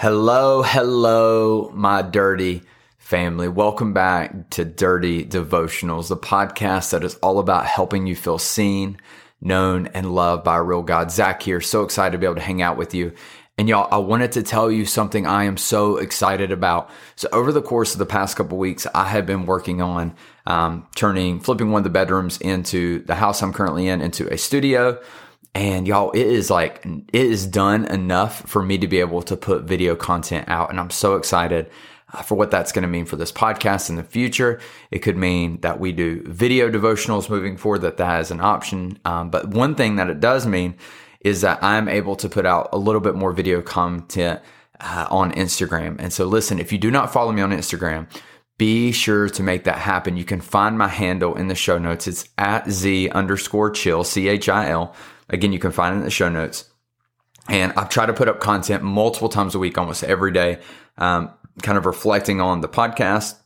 Hello, hello, my dirty family. Welcome back to Dirty Devotionals, the podcast that is all about helping you feel seen, known, and loved by a real God. Zach here. So excited to be able to hang out with you. And y'all, I wanted to tell you something I am so excited about. So over the course of the past couple weeks, I have been working on um, turning, flipping one of the bedrooms into the house I'm currently in into a studio. And y'all, it is like, it is done enough for me to be able to put video content out. And I'm so excited uh, for what that's going to mean for this podcast in the future. It could mean that we do video devotionals moving forward, that that is an option. Um, but one thing that it does mean is that I'm able to put out a little bit more video content uh, on Instagram. And so listen, if you do not follow me on Instagram, be sure to make that happen. You can find my handle in the show notes. It's at Z underscore chill, C H I L. Again, you can find it in the show notes. And I've tried to put up content multiple times a week, almost every day, um, kind of reflecting on the podcast,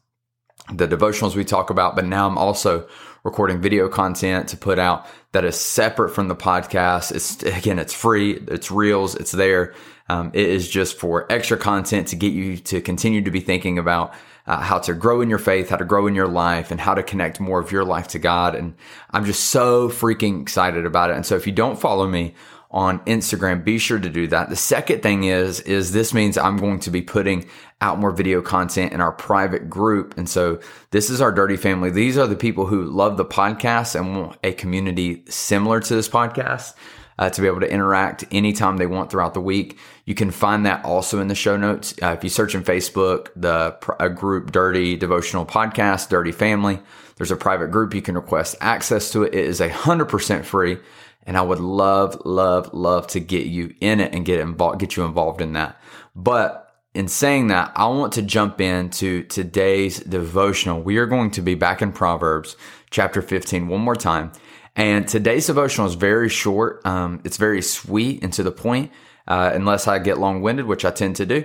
the devotionals we talk about. But now I'm also recording video content to put out that is separate from the podcast. It's again, it's free, it's reels, it's there. Um, it is just for extra content to get you to continue to be thinking about uh, how to grow in your faith, how to grow in your life, and how to connect more of your life to God. And I'm just so freaking excited about it. And so if you don't follow me on Instagram, be sure to do that. The second thing is, is this means I'm going to be putting out more video content in our private group. And so this is our dirty family. These are the people who love the podcast and want a community similar to this podcast uh, to be able to interact anytime they want throughout the week. You can find that also in the show notes. Uh, if you search in Facebook, the a group Dirty Devotional Podcast, Dirty Family, there's a private group. You can request access to it. It is a hundred percent free. And I would love, love, love to get you in it and get involved, get you involved in that. But in saying that, I want to jump into today's devotional. We are going to be back in Proverbs chapter 15 one more time. And today's devotional is very short. Um, it's very sweet and to the point, uh, unless I get long winded, which I tend to do.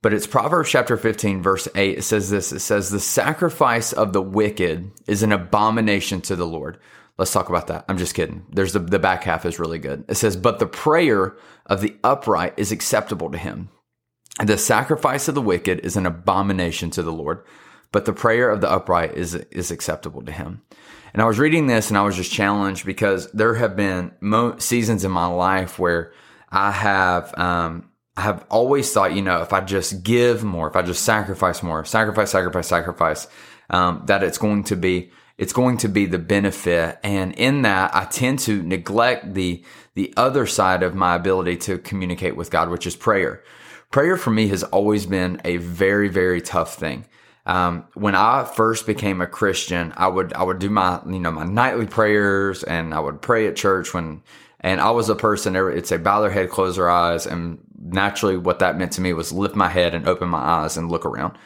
But it's Proverbs chapter 15, verse 8. It says this It says, The sacrifice of the wicked is an abomination to the Lord. Let's talk about that. I'm just kidding. There's the, the back half is really good. It says, But the prayer of the upright is acceptable to him. The sacrifice of the wicked is an abomination to the Lord, but the prayer of the upright is, is acceptable to him. And I was reading this and I was just challenged because there have been mo- seasons in my life where I have, um, I have always thought, you know, if I just give more, if I just sacrifice more, sacrifice, sacrifice, sacrifice, um, that it's going to be, it's going to be the benefit. And in that, I tend to neglect the, the other side of my ability to communicate with God, which is prayer. Prayer for me has always been a very, very tough thing. Um, when I first became a Christian, I would I would do my you know my nightly prayers and I would pray at church when and I was a person it'd say bow their head, close their eyes, and naturally what that meant to me was lift my head and open my eyes and look around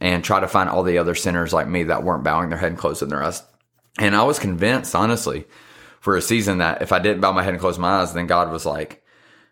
and try to find all the other sinners like me that weren't bowing their head and closing their eyes. And I was convinced, honestly, for a season that if I didn't bow my head and close my eyes, then God was like,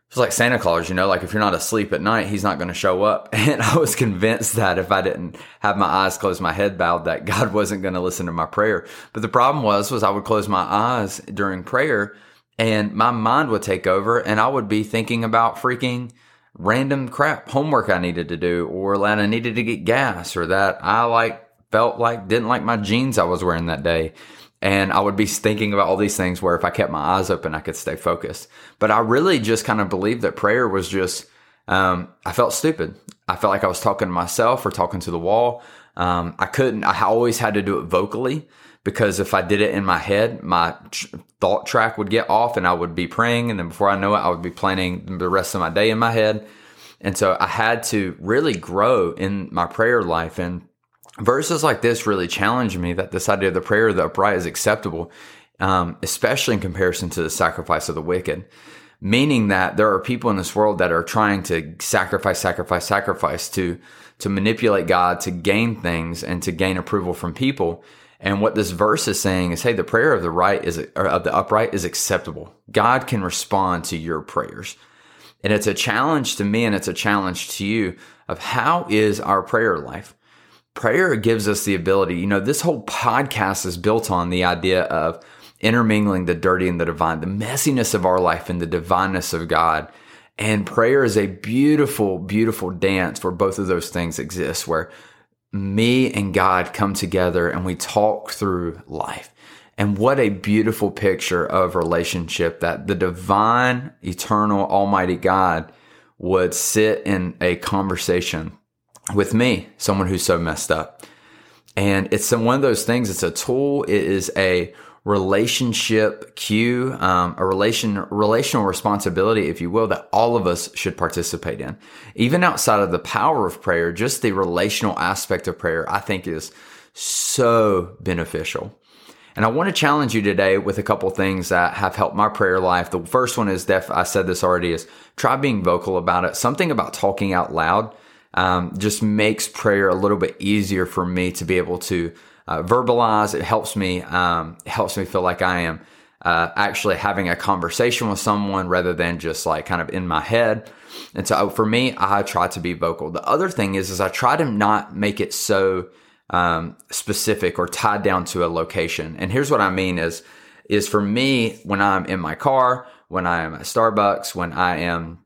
it's like Santa Claus, you know, like if you're not asleep at night, he's not going to show up. And I was convinced that if I didn't have my eyes closed, my head bowed, that God wasn't going to listen to my prayer. But the problem was, was I would close my eyes during prayer and my mind would take over and I would be thinking about freaking random crap, homework I needed to do or that I needed to get gas or that I like felt like didn't like my jeans I was wearing that day. And I would be thinking about all these things where if I kept my eyes open, I could stay focused. But I really just kind of believed that prayer was just, um, I felt stupid. I felt like I was talking to myself or talking to the wall. Um, I couldn't, I always had to do it vocally because if I did it in my head, my tr- thought track would get off and I would be praying. And then before I know it, I would be planning the rest of my day in my head. And so I had to really grow in my prayer life. And verses like this really challenge me that this idea of the prayer of the upright is acceptable, um, especially in comparison to the sacrifice of the wicked. meaning that there are people in this world that are trying to sacrifice, sacrifice, sacrifice to, to manipulate God, to gain things and to gain approval from people. And what this verse is saying is, hey, the prayer of the right is, of the upright is acceptable. God can respond to your prayers. And it's a challenge to me and it's a challenge to you of how is our prayer life? Prayer gives us the ability, you know, this whole podcast is built on the idea of intermingling the dirty and the divine, the messiness of our life and the divineness of God. And prayer is a beautiful, beautiful dance where both of those things exist, where me and God come together and we talk through life. And what a beautiful picture of relationship that the divine, eternal, almighty God would sit in a conversation with me, someone who's so messed up. And it's one of those things, it's a tool, it is a relationship cue, um, a relation, relational responsibility, if you will, that all of us should participate in. Even outside of the power of prayer, just the relational aspect of prayer, I think is so beneficial. And I want to challenge you today with a couple things that have helped my prayer life. The first one is def, I said this already is try being vocal about it. Something about talking out loud um, just makes prayer a little bit easier for me to be able to uh, verbalize. It helps me um, helps me feel like I am uh, actually having a conversation with someone rather than just like kind of in my head. And so for me, I try to be vocal. The other thing is, is I try to not make it so um, specific or tied down to a location. And here's what I mean is, is for me, when I'm in my car, when I am at Starbucks, when I am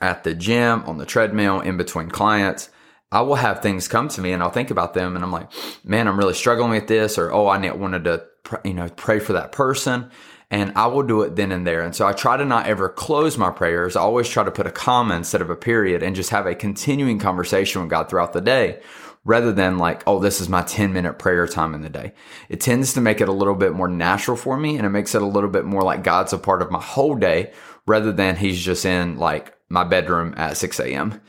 at the gym, on the treadmill, in between clients, I will have things come to me and I'll think about them and I'm like, man, I'm really struggling with this or, oh, I wanted to, you know, pray for that person. And I will do it then and there. And so I try to not ever close my prayers. I always try to put a comma instead of a period and just have a continuing conversation with God throughout the day rather than like, oh, this is my 10 minute prayer time in the day. It tends to make it a little bit more natural for me and it makes it a little bit more like God's a part of my whole day rather than he's just in like my bedroom at 6 a.m.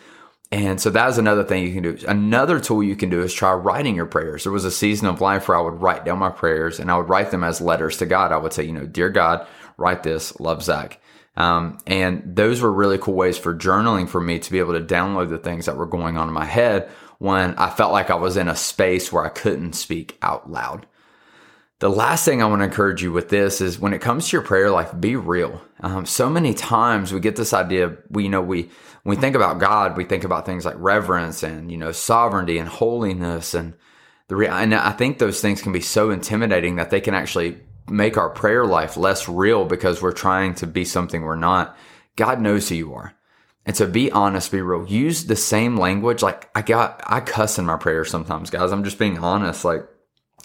And so that is another thing you can do. Another tool you can do is try writing your prayers. There was a season of life where I would write down my prayers and I would write them as letters to God. I would say, you know, dear God, write this, love Zach. Um, and those were really cool ways for journaling for me to be able to download the things that were going on in my head when I felt like I was in a space where I couldn't speak out loud. The last thing I want to encourage you with this is when it comes to your prayer life, be real. Um, so many times we get this idea, we, you know, we, when we think about God, we think about things like reverence and, you know, sovereignty and holiness and the, re- and I think those things can be so intimidating that they can actually make our prayer life less real because we're trying to be something we're not. God knows who you are. And so be honest, be real. Use the same language. Like I got, I cuss in my prayers sometimes, guys. I'm just being honest. Like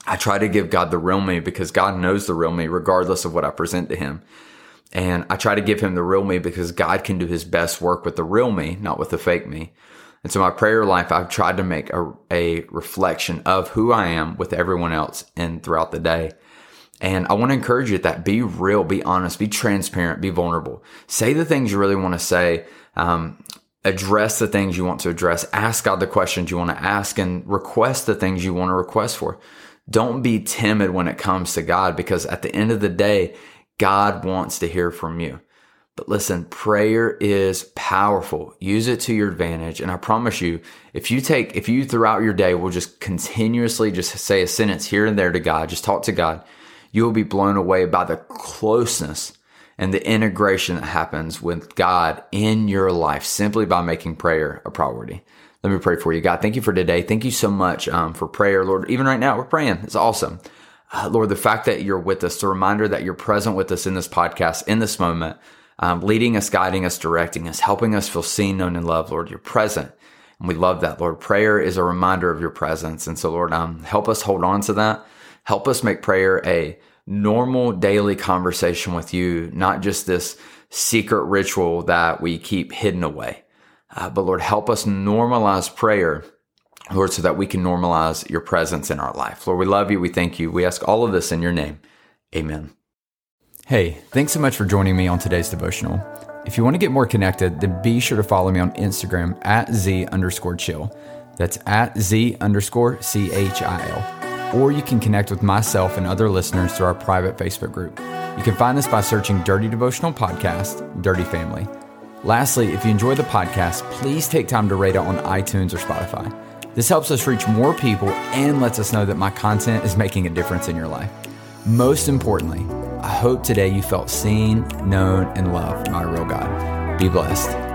I try to give God the real me because God knows the real me regardless of what I present to him. And I try to give him the real me because God can do his best work with the real me, not with the fake me. And so my prayer life, I've tried to make a, a reflection of who I am with everyone else and throughout the day. And I want to encourage you that be real, be honest, be transparent, be vulnerable. Say the things you really want to say. Um, address the things you want to address. Ask God the questions you want to ask and request the things you want to request for. Don't be timid when it comes to God because at the end of the day, God wants to hear from you. But listen, prayer is powerful. Use it to your advantage. And I promise you, if you take, if you throughout your day will just continuously just say a sentence here and there to God, just talk to God, you will be blown away by the closeness and the integration that happens with God in your life simply by making prayer a priority. Let me pray for you. God, thank you for today. Thank you so much um, for prayer, Lord. Even right now, we're praying. It's awesome. Uh, Lord, the fact that you're with us, the reminder that you're present with us in this podcast, in this moment, um, leading us, guiding us, directing us, helping us feel seen, known, and loved. Lord, you're present. And we love that, Lord. Prayer is a reminder of your presence. And so, Lord, um, help us hold on to that. Help us make prayer a normal daily conversation with you, not just this secret ritual that we keep hidden away. Uh, but Lord, help us normalize prayer, Lord, so that we can normalize your presence in our life. Lord, we love you. We thank you. We ask all of this in your name. Amen. Hey, thanks so much for joining me on today's devotional. If you want to get more connected, then be sure to follow me on Instagram at Z underscore chill. That's at Z underscore C H I L. or you can connect with myself and other listeners through our private Facebook group. You can find us by searching Dirty Devotional Podcast, Dirty Family. Lastly, if you enjoy the podcast, please take time to rate it on iTunes or Spotify. This helps us reach more people and lets us know that my content is making a difference in your life. Most importantly, I hope today you felt seen, known, and loved by a real God. Be blessed.